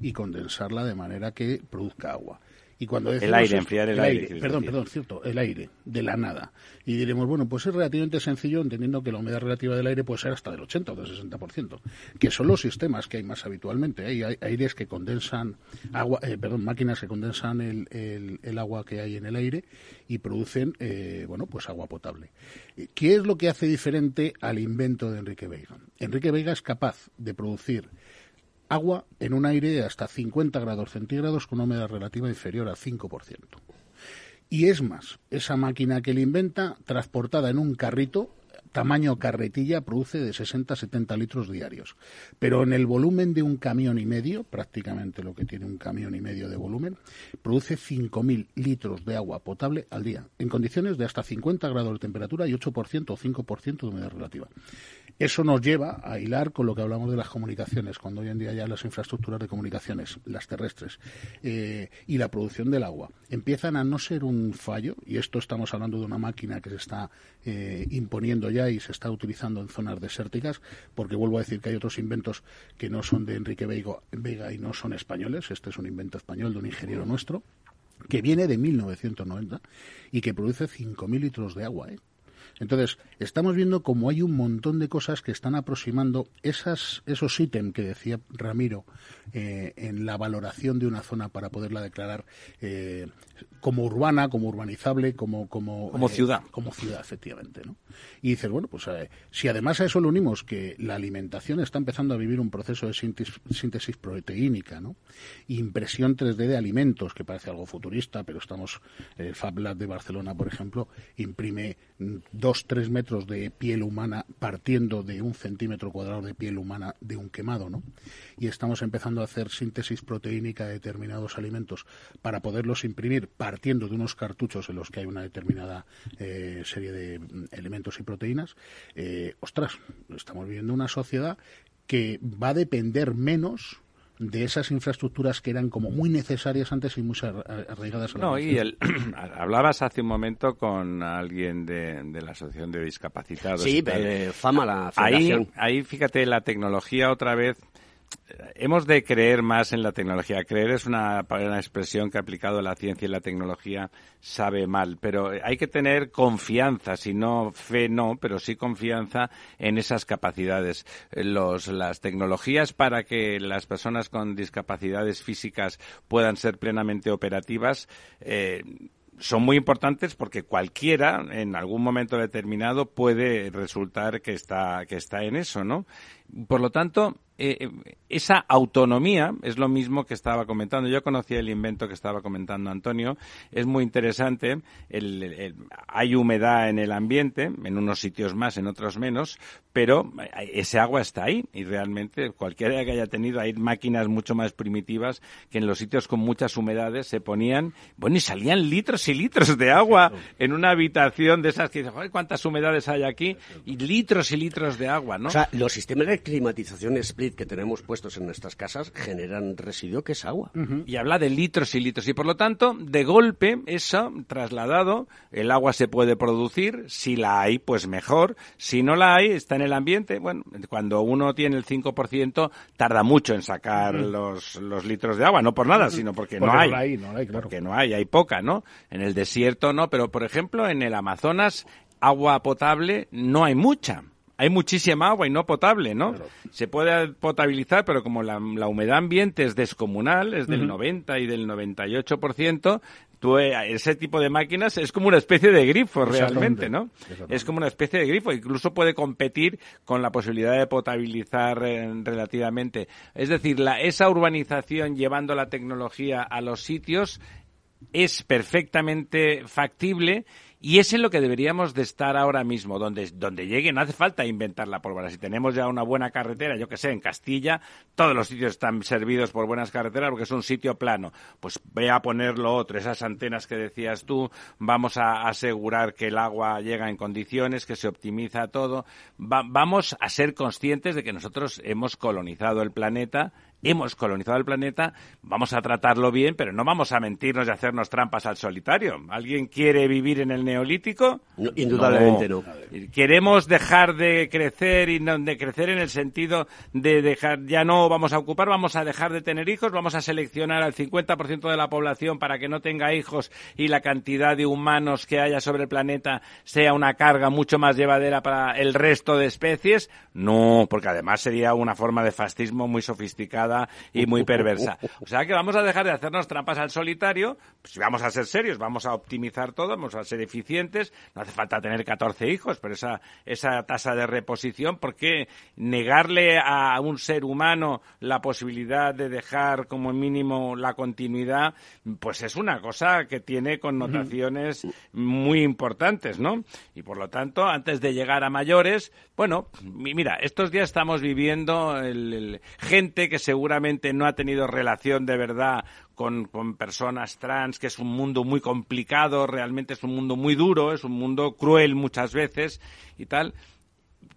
y condensarla de manera que produzca agua. Y cuando decimos aire, enfriar el aire, Perdón, decir. perdón, cierto, el aire, de la nada. Y diremos, bueno, pues es relativamente sencillo, entendiendo que la humedad relativa del aire puede ser hasta del 80 o del 60%, que son los sistemas que hay más habitualmente. Hay aires que condensan agua, eh, perdón, máquinas que condensan el, el- el agua que hay en el aire y producen, eh, bueno, pues agua potable. Eh, ¿Qué es lo que hace diferente al invento de Enrique Veiga? Enrique Veiga es capaz de producir agua en un aire de hasta 50 grados centígrados con una humedad relativa inferior al 5%. Y es más, esa máquina que él inventa, transportada en un carrito, tamaño carretilla, produce de 60 a 70 litros diarios. Pero en el volumen de un camión y medio, prácticamente lo que tiene un camión y medio de volumen, produce 5.000 litros de agua potable al día, en condiciones de hasta 50 grados de temperatura y 8% o 5% de humedad relativa. Eso nos lleva a hilar con lo que hablamos de las comunicaciones, cuando hoy en día ya las infraestructuras de comunicaciones, las terrestres, eh, y la producción del agua empiezan a no ser un fallo, y esto estamos hablando de una máquina que se está eh, imponiendo ya y se está utilizando en zonas desérticas, porque vuelvo a decir que hay otros inventos que no son de Enrique Veiga y no son españoles, este es un invento español de un ingeniero nuestro, que viene de 1990 y que produce 5.000 litros de agua. ¿eh? Entonces, estamos viendo como hay un montón de cosas que están aproximando esas, esos ítems que decía Ramiro eh, en la valoración de una zona para poderla declarar eh, como urbana, como urbanizable, como como, Como eh, ciudad. como ciudad, efectivamente, ¿no? Y dices, bueno, pues eh, si además a eso le unimos que la alimentación está empezando a vivir un proceso de síntesis, síntesis proteínica, ¿no? Impresión 3D de alimentos, que parece algo futurista, pero estamos, el Fab Lab de Barcelona, por ejemplo, imprime dos, tres metros de piel humana partiendo de un centímetro cuadrado de piel humana de un quemado, ¿no? Y estamos empezando a hacer síntesis proteínica de determinados alimentos para poderlos imprimir partiendo de unos cartuchos en los que hay una determinada eh, serie de mm, elementos y proteínas. Eh, ostras, estamos viviendo una sociedad que va a depender menos de esas infraestructuras que eran como muy necesarias antes y muy ar- arraigadas a la No, y el, hablabas hace un momento con alguien de, de la Asociación de Discapacitados. Sí, y tal. eh, fama la Ahí, federación. ahí, fíjate, la tecnología otra vez hemos de creer más en la tecnología. Creer es una, una, expresión que aplicado a la ciencia y la tecnología sabe mal, pero hay que tener confianza, si no fe no, pero sí confianza en esas capacidades. Los, las tecnologías para que las personas con discapacidades físicas puedan ser plenamente operativas eh, son muy importantes porque cualquiera en algún momento determinado puede resultar que está que está en eso, ¿no? Por lo tanto, eh, eh, esa autonomía es lo mismo que estaba comentando. Yo conocía el invento que estaba comentando Antonio. Es muy interesante. hay humedad en el ambiente, en unos sitios más, en otros menos, pero ese agua está ahí y realmente cualquiera que haya tenido, hay máquinas mucho más primitivas que en los sitios con muchas humedades se ponían, bueno, y salían litros y litros de agua en una habitación de esas que dices, ¿cuántas humedades hay aquí? Y litros y litros de agua, ¿no? O sea, los sistemas de climatización split que tenemos puestos en nuestras casas generan residuo que es agua. Y habla de litros y litros. Y por lo tanto, de golpe, eso trasladado, el agua se puede producir. Si la hay, pues mejor. Si no la hay, está en el ambiente. Bueno, cuando uno tiene el 5%, tarda mucho en sacar los, los litros de agua. No por nada, sino porque, no hay. No hay, no hay claro. Porque no hay, hay poca, ¿no? En el desierto no, pero por ejemplo, en el Amazonas, agua potable no hay mucha hay muchísima agua y no potable, ¿no? Se puede potabilizar, pero como la, humedad ambiente es descomunal, es del 90 y del 98%, tú, eh, ese tipo de máquinas es como una especie de grifo realmente, ¿no? Es como una especie de grifo, incluso puede competir con la posibilidad de potabilizar eh, relativamente. Es decir, la, esa urbanización llevando la tecnología a los sitios es perfectamente factible y es en lo que deberíamos de estar ahora mismo, donde, donde llegue, no hace falta inventar la pólvora. Si tenemos ya una buena carretera, yo que sé, en Castilla, todos los sitios están servidos por buenas carreteras porque es un sitio plano. Pues ve a poner lo otro, esas antenas que decías tú, vamos a asegurar que el agua llega en condiciones, que se optimiza todo. vamos a ser conscientes de que nosotros hemos colonizado el planeta hemos colonizado el planeta, vamos a tratarlo bien, pero no vamos a mentirnos y hacernos trampas al solitario. ¿Alguien quiere vivir en el neolítico? indudablemente no. Queremos dejar de crecer y no, de crecer en el sentido de dejar, ya no vamos a ocupar, vamos a dejar de tener hijos, vamos a seleccionar al 50% de la población para que no tenga hijos y la cantidad de humanos que haya sobre el planeta sea una carga mucho más llevadera para el resto de especies. No, porque además sería una forma de fascismo muy sofisticada y muy perversa. O sea que vamos a dejar de hacernos trampas al solitario, pues vamos a ser serios, vamos a optimizar todo, vamos a ser eficientes, no hace falta tener 14 hijos, pero esa, esa tasa de reposición, ¿por qué negarle a un ser humano la posibilidad de dejar como mínimo la continuidad? Pues es una cosa que tiene connotaciones muy importantes, ¿no? Y por lo tanto, antes de llegar a mayores, bueno, mira, estos días estamos viviendo el, gente que se seguramente no ha tenido relación de verdad con, personas trans, que es un mundo muy complicado, realmente es un mundo muy duro, es un mundo cruel muchas veces y tal.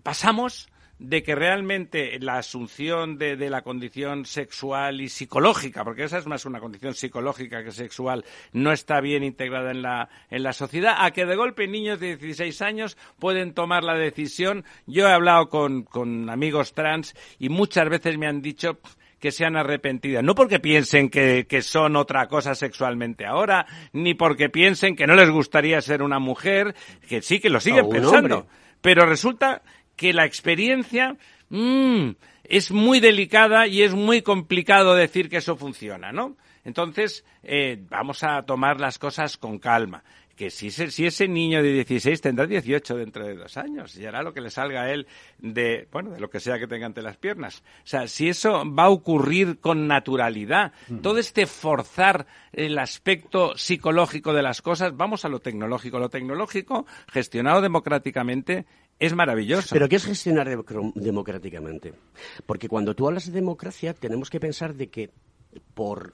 Pasamos de que realmente la asunción de, la condición sexual y psicológica, porque esa es más una condición psicológica que sexual, no está bien integrada en la, en la sociedad, a que de golpe niños de 16 años pueden tomar la decisión. Yo he hablado con, con amigos trans y muchas veces me han dicho que se han arrepentido. No porque piensen que, que, son otra cosa sexualmente ahora, ni porque piensen que no les gustaría ser una mujer, que sí que lo siguen pensando. Pero resulta que la experiencia mmm, es muy delicada y es muy complicado decir que eso funciona, ¿no? Entonces, eh, vamos a tomar las cosas con calma que si, si ese niño de 16 tendrá 18 dentro de dos años y hará lo que le salga a él de, bueno, de lo que sea que tenga ante las piernas. O sea, si eso va a ocurrir con naturalidad, mm. todo este forzar el aspecto psicológico de las cosas, vamos a lo tecnológico. Lo tecnológico, gestionado democráticamente, es maravilloso. Pero ¿qué es gestionar democráticamente? Porque cuando tú hablas de democracia, tenemos que pensar de que por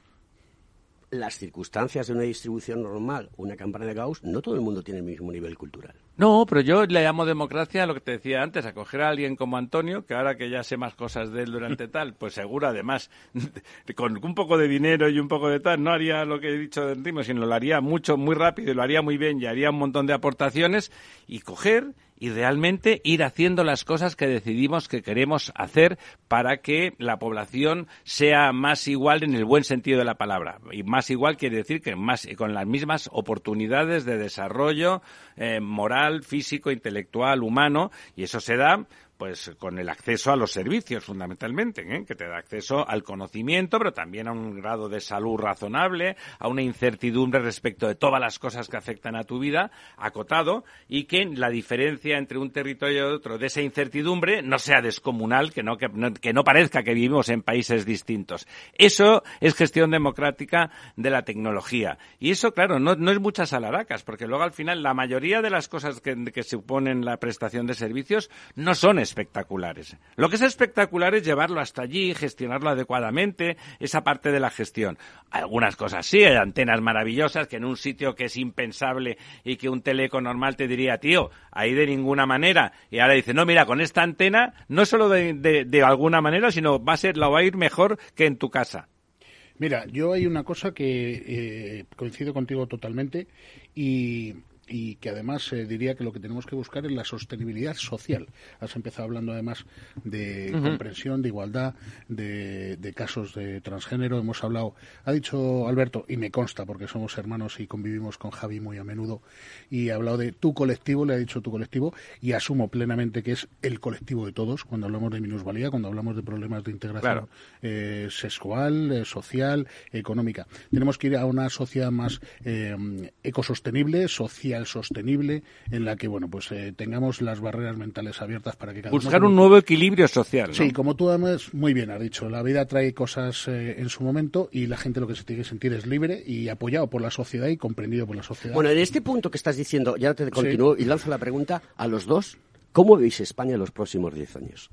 las circunstancias de una distribución normal, una campana de Gauss, no todo el mundo tiene el mismo nivel cultural. No, pero yo le llamo democracia a lo que te decía antes, a coger a alguien como Antonio, que ahora que ya sé más cosas de él durante tal, pues seguro además, con un poco de dinero y un poco de tal, no haría lo que he dicho de sino lo haría mucho, muy rápido y lo haría muy bien y haría un montón de aportaciones y coger y realmente ir haciendo las cosas que decidimos que queremos hacer para que la población sea más igual en el buen sentido de la palabra. Y más igual quiere decir que más con las mismas oportunidades de desarrollo eh, moral, físico, intelectual, humano, y eso se da pues con el acceso a los servicios fundamentalmente, ¿eh? que te da acceso al conocimiento, pero también a un grado de salud razonable, a una incertidumbre respecto de todas las cosas que afectan a tu vida, acotado, y que la diferencia entre un territorio y otro de esa incertidumbre no sea descomunal, que no, que, no, que no parezca que vivimos en países distintos. Eso es gestión democrática de la tecnología. Y eso, claro, no, no es muchas alaracas, porque luego al final la mayoría de las cosas que, que suponen la prestación de servicios no son espectaculares. Lo que es espectacular es llevarlo hasta allí, gestionarlo adecuadamente, esa parte de la gestión. Algunas cosas sí, hay antenas maravillosas que en un sitio que es impensable y que un teleco normal te diría, tío, ahí de ninguna manera. Y ahora dice, no, mira, con esta antena, no solo de, de, alguna manera, sino va a ser, la va a ir mejor que en tu casa. Mira, yo hay una cosa que eh, coincido contigo totalmente y y que además eh, diría que lo que tenemos que buscar es la sostenibilidad social. Has empezado hablando además de comprensión, de igualdad, de, de casos de transgénero. Hemos hablado, ha dicho Alberto, y me consta porque somos hermanos y convivimos con Javi muy a menudo, y ha hablado de tu colectivo, le ha dicho tu colectivo, y asumo plenamente que es el colectivo de todos cuando hablamos de minusvalía, cuando hablamos de problemas de integración Claro. eh, sexual, eh, social, económica. Tenemos que ir a una sociedad más eh, ecosostenible, social sostenible, en la que bueno pues eh, tengamos las barreras mentales abiertas para que cada uno Buscar un nuevo equilibrio social. ¿no? Sí, como tú además muy bien has dicho, la vida trae cosas eh, en su momento y la gente lo que se tiene que sentir es libre y apoyado por la sociedad y comprendido por la sociedad. Bueno, en este punto que estás diciendo, ya te continúo y lanzo la pregunta a los dos. ¿Cómo veis España en los próximos 10 años?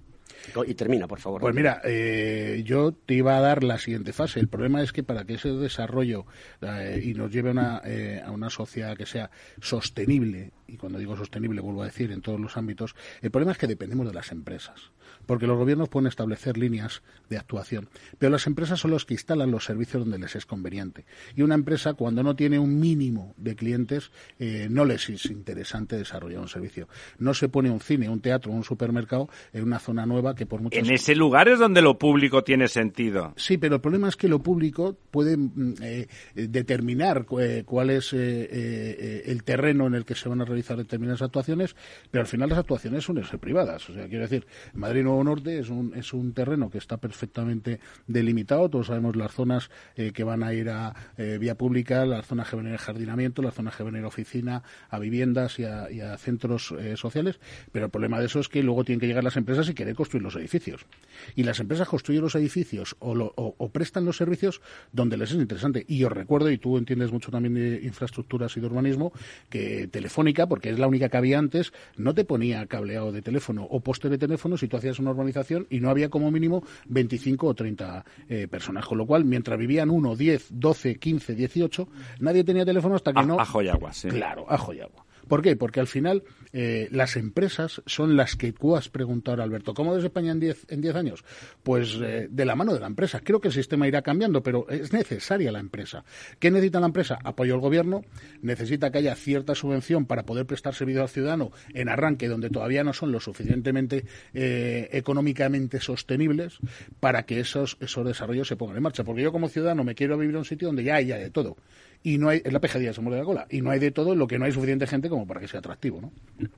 Y termina, por favor. Pues mira, eh, yo te iba a dar la siguiente fase. El problema es que para que ese desarrollo eh, y nos lleve a una, eh, a una sociedad que sea sostenible, y cuando digo sostenible vuelvo a decir en todos los ámbitos, el problema es que dependemos de las empresas. Porque los gobiernos pueden establecer líneas de actuación, pero las empresas son los que instalan los servicios donde les es conveniente. Y una empresa, cuando no tiene un mínimo de clientes, eh, no les es interesante desarrollar un servicio. No se pone un cine, un teatro, un supermercado en una zona nueva que por muchas En ese lugar es donde lo público tiene sentido. Sí, pero el problema es que lo público puede mm, eh, eh, determinar eh, cuál es eh, el terreno en el que se van a realizar determinadas actuaciones, pero al final las actuaciones suelen ser privadas. O sea, quiero decir, Madrid Nuevo Norte es un, es un terreno que está perfectamente delimitado. Todos sabemos las zonas que van a ir a vía pública, las zonas que van a ir a jardinamiento, las zonas que van a ir a oficina, a viviendas y a, y a centros eh, sociales. Pero el problema de eso es que luego tienen que llegar las empresas y querer construir los edificios. Y las empresas construyen los edificios o, lo- o- o prestan los servicios donde les es interesante. Y os recuerdo, y tú entiendes mucho también de infraestructuras y de urbanismo, que Telefónica, porque es la única que había antes, no te ponía cableado de teléfono o poste de teléfono si tú hacías una urbanización y no había como mínimo 25 o 30 eh, personas. Con lo cual, mientras vivían 1, 10, 12, 15, 18, nadie tenía teléfono hasta que A- no... ajo y agua, sí. Claro, ajo y agua. ¿Por qué? Porque al final eh, las empresas son las que tú has preguntado ahora, Alberto. ¿Cómo ves España en 10 en diez años? Pues eh, de la mano de la empresa. Creo que el sistema irá cambiando, pero es necesaria la empresa. ¿Qué necesita la empresa? Apoyo al gobierno, necesita que haya cierta subvención para poder prestar servicio al ciudadano en arranque donde todavía no son lo suficientemente eh, económicamente sostenibles para que esos, esos desarrollos se pongan en marcha. Porque yo como ciudadano me quiero vivir en un sitio donde ya haya de todo. Y no hay, es la pejadilla se muerde la cola. Y no hay de todo lo que no hay suficiente gente como para que sea atractivo, ¿no?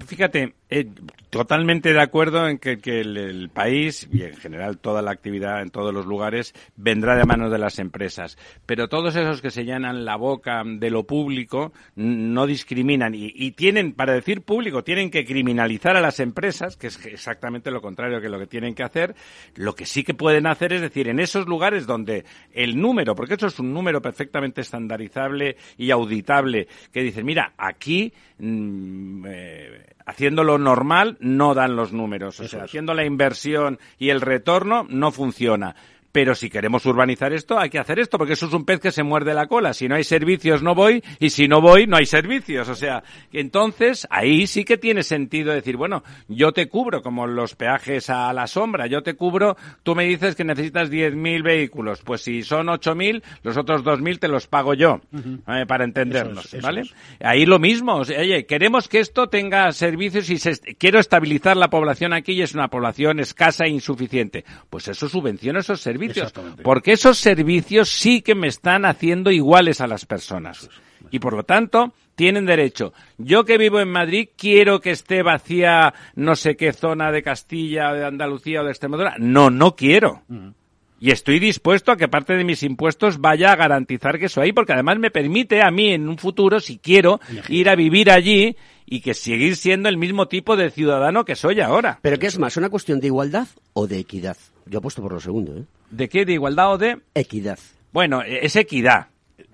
Fíjate, eh, totalmente de acuerdo en que, que el, país y en general toda la actividad en todos los lugares vendrá de manos de las empresas. Pero todos esos que se llenan la boca de lo público no discriminan y, y tienen, para decir público, tienen que criminalizar a las empresas, que es exactamente lo contrario que lo que tienen que hacer. Lo que sí que pueden hacer es decir, en esos lugares donde el número, porque eso es un número perfectamente y auditable, que dicen, mira, aquí mm, eh, haciendo lo normal no dan los números. O sea, haciendo la inversión y el retorno no funciona. Pero si queremos urbanizar esto, hay que hacer esto, porque eso es un pez que se muerde la cola. Si no hay servicios, no voy, y si no voy, no hay servicios. O sea, entonces ahí sí que tiene sentido decir, bueno, yo te cubro, como los peajes a la sombra, yo te cubro, tú me dices que necesitas 10.000 vehículos, pues si son 8.000, los otros 2.000 te los pago yo, eh, para entendernos, Eso es, eso ¿vale? es. Ahí lo mismo, oye, queremos que esto tenga servicios y se, quiero estabilizar la población aquí y es una población escasa e insuficiente. Pues eso subvenciona esos servicios, Porque esos servicios sí que me están haciendo iguales a las personas. Y por lo tanto, tienen derecho. Yo que vivo en Madrid quiero que esté vacía no sé qué zona de Castilla, de Andalucía o de Extremadura. No, no quiero. Y estoy dispuesto a que parte de mis impuestos vaya a garantizar que eso ahí, porque además me permite a mí en un futuro, si quiero, ir a vivir allí y que seguir siendo el mismo tipo de ciudadano que soy ahora. ¿Pero qué es más, una cuestión de igualdad o de equidad? Yo apuesto por lo segundo, ¿eh? ¿De qué? ¿De igualdad o de...? Equidad. Bueno, es equidad.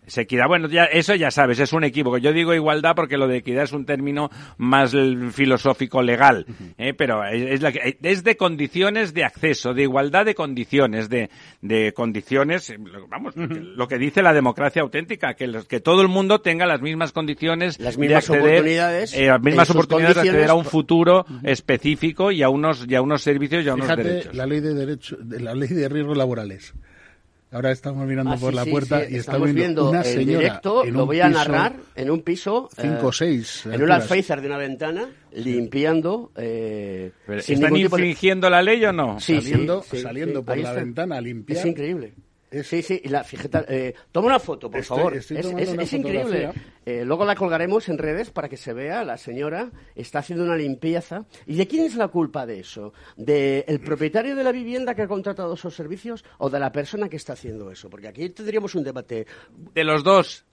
Es equidad. Bueno, ya, eso ya sabes, es un equívoco. Yo digo igualdad porque lo de equidad es un término más filosófico legal, ¿eh? pero es, es la que- es de condiciones de acceso, de igualdad de condiciones, de, de condiciones, eh, vamos, lo que dice la democracia auténtica, que, los- que todo el mundo tenga las mismas condiciones, Las de mismas acceder, oportunidades, eh, las mismas oportunidades de acceder a un futuro específico y a unos, y a unos servicios y a unos Fíjate derechos. la ley de derecho, de la ley de riesgos laborales. Ahora estamos mirando Ah, por sí, la sí, puerta sí, y estamos viendo, viendo una señora directo, en lo voy a piso, narrar, en un piso... cinco o eh, seis En un alféizar de una ventana, limpiando... Eh, sin ¿Están tipo de- infringiendo la ley o no? Sí, Saliendo- sí, sí, saliendo sí, por ahí la está. ventana a limpiar. Es increíble. Sí, sí, y la, fíjate, eh, toma una foto, por Estoy- favor. estoy es tomando es- una es increíble. Eh, luego la colgaremos en redes para que se vea. La señora está haciendo una limpieza. ¿Y de quién es la culpa de eso? ¿De el propietario de la vivienda que ha contratado esos servicios o de la persona que está haciendo eso? Porque aquí tendríamos un debate. De los dos.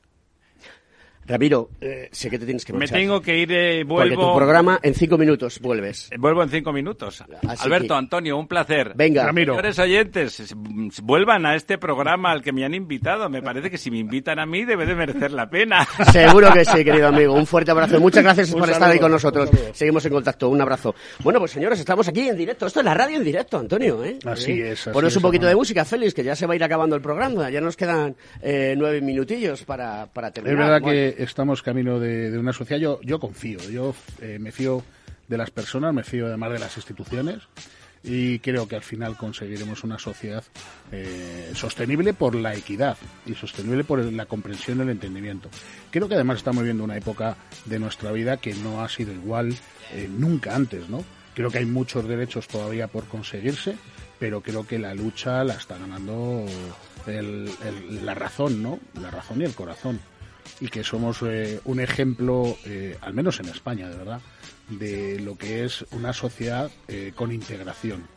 Ramiro, eh, sé que te tienes que Me marchar. tengo que ir, eh, Porque vuelvo. tu programa en cinco minutos vuelves. Vuelvo en cinco minutos. Así Alberto, que- Antonio, un placer. Venga. Ramiro. Señores oyentes, vuelvan a este programa al que me han invitado. Me parece que si me invitan a mí debe de merecer la pena. Seguro que sí, querido amigo. Un fuerte abrazo. Muchas gracias Un por estar ahí con nosotros. Seguimos en contacto. Un abrazo. Bueno, pues señores, estamos aquí en directo. Esto es la radio en directo, Antonio. ¿eh? Así ¿Eh? es, así Ponos es, un poquito hermano. de música, Félix, que ya se va a ir acabando el programa. Ya nos quedan eh, nueve minutillos para, para Es terminar. verdad Bueno, que estamos camino de, una sociedad. Yo, yo confío, yo eh, me fío de las personas, me fío además de las instituciones y creo que al final conseguiremos una sociedad eh, sostenible por la equidad y sostenible por la comprensión y el entendimiento. Creo que además estamos viviendo una época de nuestra vida que no ha sido igual eh, nunca antes, ¿no? Creo que hay muchos derechos todavía por conseguirse, pero creo que la lucha la está ganando el- la razón, ¿no? La razón y el corazón y que somos eh, un ejemplo, eh, al menos en España, de verdad, de lo que es una sociedad eh, con integración.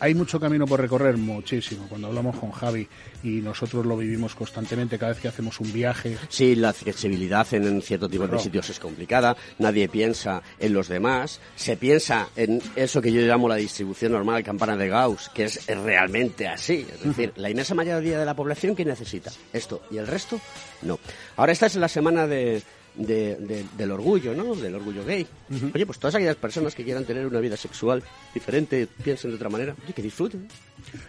Hay mucho camino por recorrer, muchísimo. Cuando hablamos con Javi y nosotros lo vivimos constantemente cada vez que hacemos un viaje, Sí, la accesibilidad en, en cierto tipo de sitios es complicada. Nadie piensa en los demás. Se piensa en eso que yo llamo la distribución normal, campana de Gauss, que es realmente así. Es decir, la inmensa mayoría de la población que necesita esto y el resto no. Ahora esta es la semana de, de- de- del orgullo, ¿no? Del orgullo gay. Oye, pues todas aquellas personas que quieran tener una vida sexual diferente, piensen de otra manera, oye, que disfruten.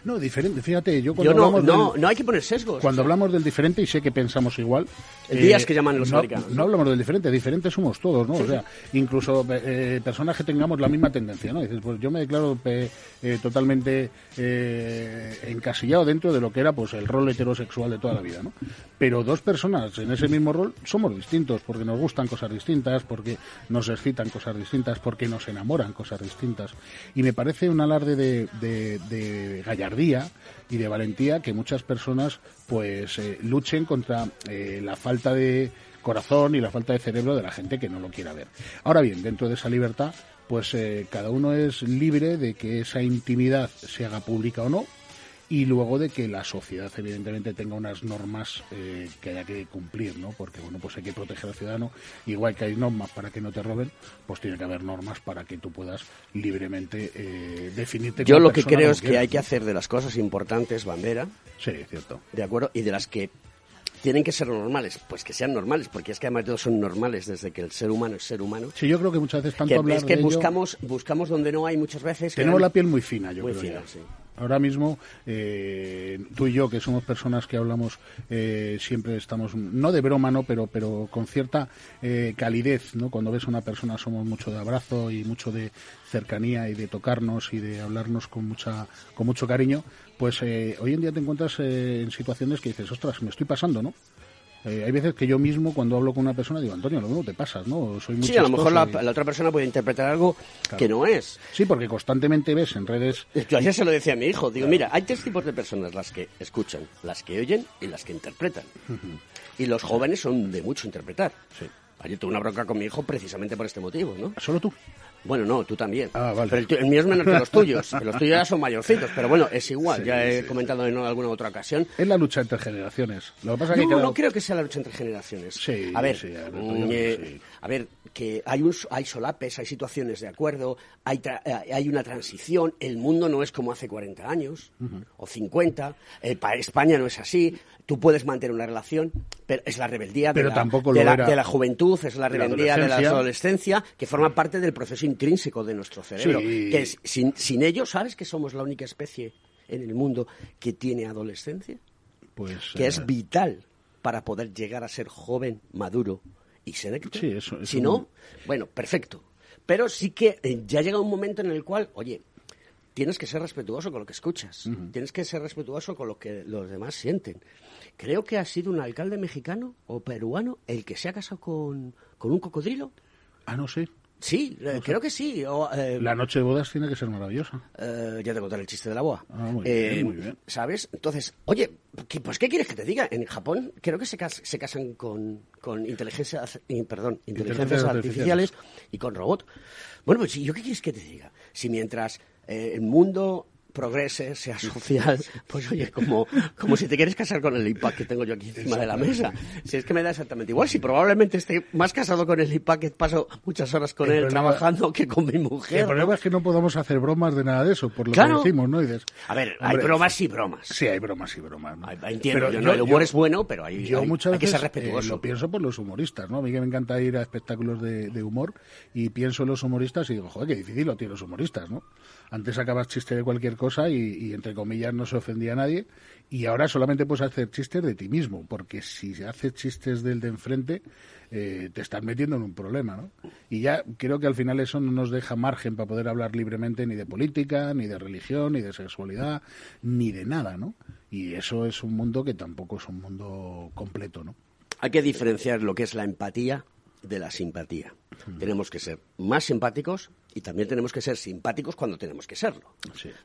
no, diferente. Fíjate, yo cuando Yo no, hablamos no, del- no hay que poner sesgos. Cuando hablamos del diferente, y sé que pensamos igual. eh, El días que llaman los no, americanos, No hablamos del diferente, diferentes somos todos, ¿no? o sea, incluso eh, personas que tengamos la misma tendencia, ¿no? Dices, pues yo me declaro eh, eh, totalmente eh, encasillado dentro de lo que era pues el rol heterosexual de toda la vida, ¿no? Pero dos personas en ese mismo rol somos distintos, porque nos gustan cosas distintas, porque nos excitan cosas distintas, porque nos enamoran cosas distintas. Y me parece un alarde de, gallardía y de valentía que muchas personas pues eh, luchen contra eh, la falta de corazón y la falta de cerebro de la gente que no lo quiera ver. Ahora bien, dentro de esa libertad, pues eh, cada uno es libre de que esa intimidad se haga pública o no y luego de que la sociedad evidentemente tenga unas normas eh, que haya que cumplir, ¿no? Porque bueno, pues hay que proteger al ciudadano, igual que hay normas para que no te roben, pues tiene que haber normas para que tú puedas libremente eh, definirte Yo lo que creo es que hay que hacer de las cosas importantes bandera, Sí, cierto. ¿de acuerdo? Y de las que tienen que ser normales, pues que sean normales, porque es que además todos son normales desde que el ser humano es ser humano. Sí, yo creo que muchas veces tanto Que hablar es que de ello- buscamos, buscamos donde no hay muchas veces. Tenemos la piel muy fina, yo Muy creo. fina, ya. sí. Ahora mismo, eh, tú y yo, que somos personas que hablamos, eh, siempre estamos, no de broma, ¿no? Pero, pero con cierta eh, calidez, ¿no? Cuando ves a una persona somos mucho de abrazo y mucho de cercanía y de tocarnos y de hablarnos con mucha, con mucho cariño, pues eh, hoy en día te encuentras eh, en situaciones que dices, ostras, me estoy pasando, ¿no? Eh, hay veces que yo mismo, cuando hablo con una persona, digo, Antonio, lo mismo te pasas, ¿no? Soy muy Sí, a lo mejor la, chistoso y- la otra persona puede interpretar algo Claro. que no es. Sí, porque constantemente ves en redes... Yo ayer se lo decía a mi hijo. Digo, mira, hay tres tipos de personas, las que escuchan, las que oyen y las que interpretan. Y los jóvenes son de mucho interpretar. Ayer tuve una bronca con mi hijo precisamente por este motivo, ¿no? ¿Solo tú? Bueno, no, tú también. Ah, vale. Pero el, el mío es menor que los tuyos. que los tuyos ya son mayorcitos. Pero bueno, es igual. Sí, ya he sí. comentado en alguna otra ocasión. Es la lucha entre generaciones. Lo que pasa es que No, creo- no creo que sea la lucha entre generaciones. Sí, a ver, sí, Alberto, yo mm, eh, a ver, que hay un, hay solapes, hay situaciones de acuerdo, hay, tra- eh, hay una transición. El mundo no es como hace 40 años o 50. eh, para España no es así. Tú puedes mantener una relación, pero es la rebeldía de, Pero la, tampoco de la- era de la juventud, es la rebeldía de la adolescencia. que forma parte del proceso intrínseco de nuestro cerebro. Sí. Que es- sin, sin ello, ¿sabes que somos la única especie en el mundo que tiene adolescencia? Pues, que eh, es vital para poder llegar a ser joven, maduro y selecto. Sí, eso- eso si no- no, bueno, perfecto. Pero sí que eh, ya llega un momento en el cual, oye, tienes que ser respetuoso con lo que escuchas, tienes que ser respetuoso con lo que los demás sienten. Creo que ha sido un alcalde mexicano o peruano el que se ha casado con, con un cocodrilo. Ah, no sé. Sí, eh, creo que sí. o, eh, La noche de bodas tiene que ser maravillosa. eh, ya te contaré el chiste de la boa. Ah, muy Eh, bien, muy bien. ¿Sabes? Entonces, oye, ¿qué- pues ¿qué quieres que te diga? En Japón creo que se, cas- se casan con, con inteligencia, y, perdón, inteligencias Inteligencias artificiales y con robot. Bueno, pues ¿yo qué quieres que te diga? Si mientras eh, el mundo progrese, sea social, pues oye, como, como si te quieres casar con el iPad que tengo yo aquí encima de la mesa. Si es que me da exactamente igual, si probablemente esté más casado con el iPad que paso muchas horas con El él problema- trabajando que con mi mujer. El problema es que no podamos hacer bromas de nada de eso, por lo Claro. que decimos, ¿no? Y dices, A ver, hay bromas y bromas. Sí, hay bromas y bromas. ¿no? Entiendo, Pero yo yo- no, el humor yo- es bueno, pero hay, Yo hay- muchas hay que ser eh, respetuoso. lo pienso por los humoristas, ¿no? A mí que me encanta ir a espectáculos de, de humor y pienso en los humoristas y digo, joder, qué difícil lo tienen los humoristas, ¿no? Antes sacabas chiste de cualquier cosa y, y, entre comillas no se ofendía a nadie y ahora solamente puedes hacer chistes de ti mismo, porque si haces chistes del de enfrente eh, te estás metiendo en un problema, ¿no? Y ya creo que al final eso no nos deja margen para poder hablar libremente ni de política, ni de religión, ni de sexualidad, ni de nada, ¿no? Y eso es un mundo que tampoco es un mundo completo, ¿no? Hay que diferenciar lo que es la empatía de la simpatía. Tenemos que ser más simpáticos y también tenemos que ser simpáticos cuando tenemos que serlo.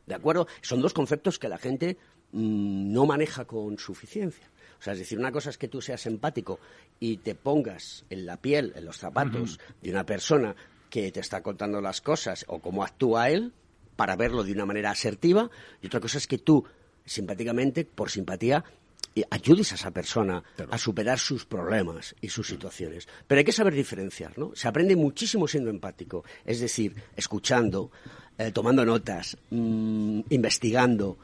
¿De acuerdo? Son dos conceptos que la gente mm, no maneja con suficiencia. O sea, es decir, una cosa es que tú seas empático y te pongas en la piel, en los zapatos de una persona que te está contando las cosas o cómo actúa él para verlo de una manera asertiva y otra cosa es que tú simpáticamente, por simpatía, ayudes a esa persona a superar sus problemas y sus situaciones. Pero hay que saber diferenciar, ¿no? Se aprende muchísimo siendo empático, es decir, escuchando, eh, tomando notas, mm, investigando,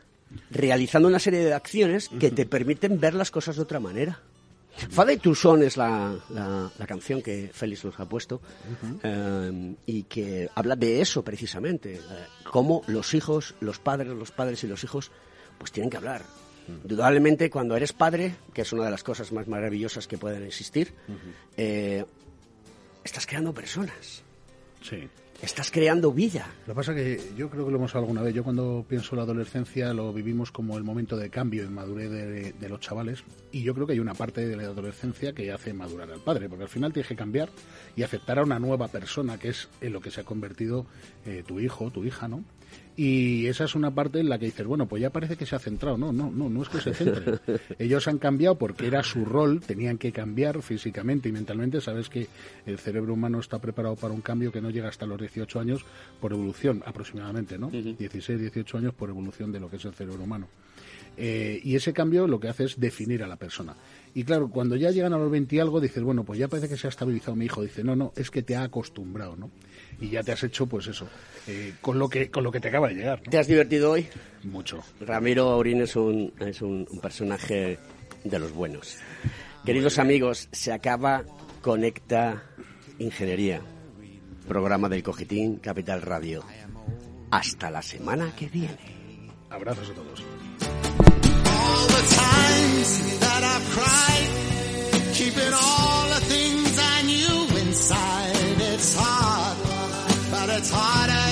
realizando una serie de acciones que te permiten ver las cosas de otra manera. Fada y Toussaint es la, la- la canción que Félix nos ha puesto eh, y que habla de eso precisamente, eh, cómo los hijos, los padres, los padres y los hijos pues tienen que hablar. Indudablemente cuando eres padre, que es una de las cosas más maravillosas que pueden existir, eh, estás creando personas, Sí. estás creando vida. Lo que pasa que yo creo que lo hemos hablado alguna vez. Yo cuando pienso en la adolescencia lo vivimos como el momento de cambio en madurez de, de los chavales. Y yo creo que hay una parte de la adolescencia que hace madurar al padre, porque al final tienes que cambiar y aceptar a una nueva persona, que es en lo que se ha convertido eh, tu hijo, tu hija, ¿no? Y esa es una parte en la que dices, bueno, pues ya parece que se ha centrado. No, no, no, no es que se centre. Ellos han cambiado porque era su rol, tenían que cambiar físicamente y mentalmente. Sabes que el cerebro humano está preparado para un cambio que no llega hasta los 18 años por evolución, aproximadamente, ¿no? 16, 18 años por evolución de lo que es el cerebro humano. Eh, y ese cambio lo que hace es definir a la persona. Y claro, cuando ya llegan a los 20 y algo, dices, bueno, pues ya parece que se ha estabilizado mi hijo. Dice, no, no, es que te ha acostumbrado, ¿no? Y ya te has hecho, pues eso, eh, con, lo que, con lo que te acaba de llegar. ¿no? ¿Te has divertido hoy? Mucho. Ramiro Aurín es un, es un, un personaje de los buenos. Queridos amigos, se acaba Conecta Ingeniería, programa del Cogitín Capital Radio. Hasta la semana que viene. Abrazos a todos. it's harder